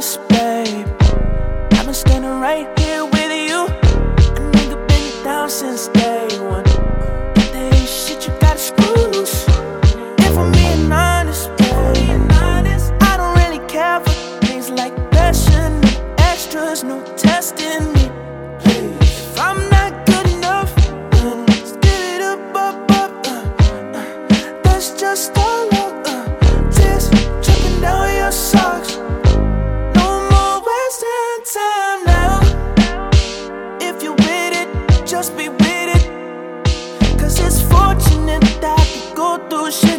honest, babe. I've been standing right here with you. A nigga been down since day one. But there shit you gotta screws. If I'm being honest, babe, I don't really care for things like passion, extras, no testing me. If I'm not good enough, uh, give it up, up, up. Uh, uh just all. It's fortunate that I could go through shit.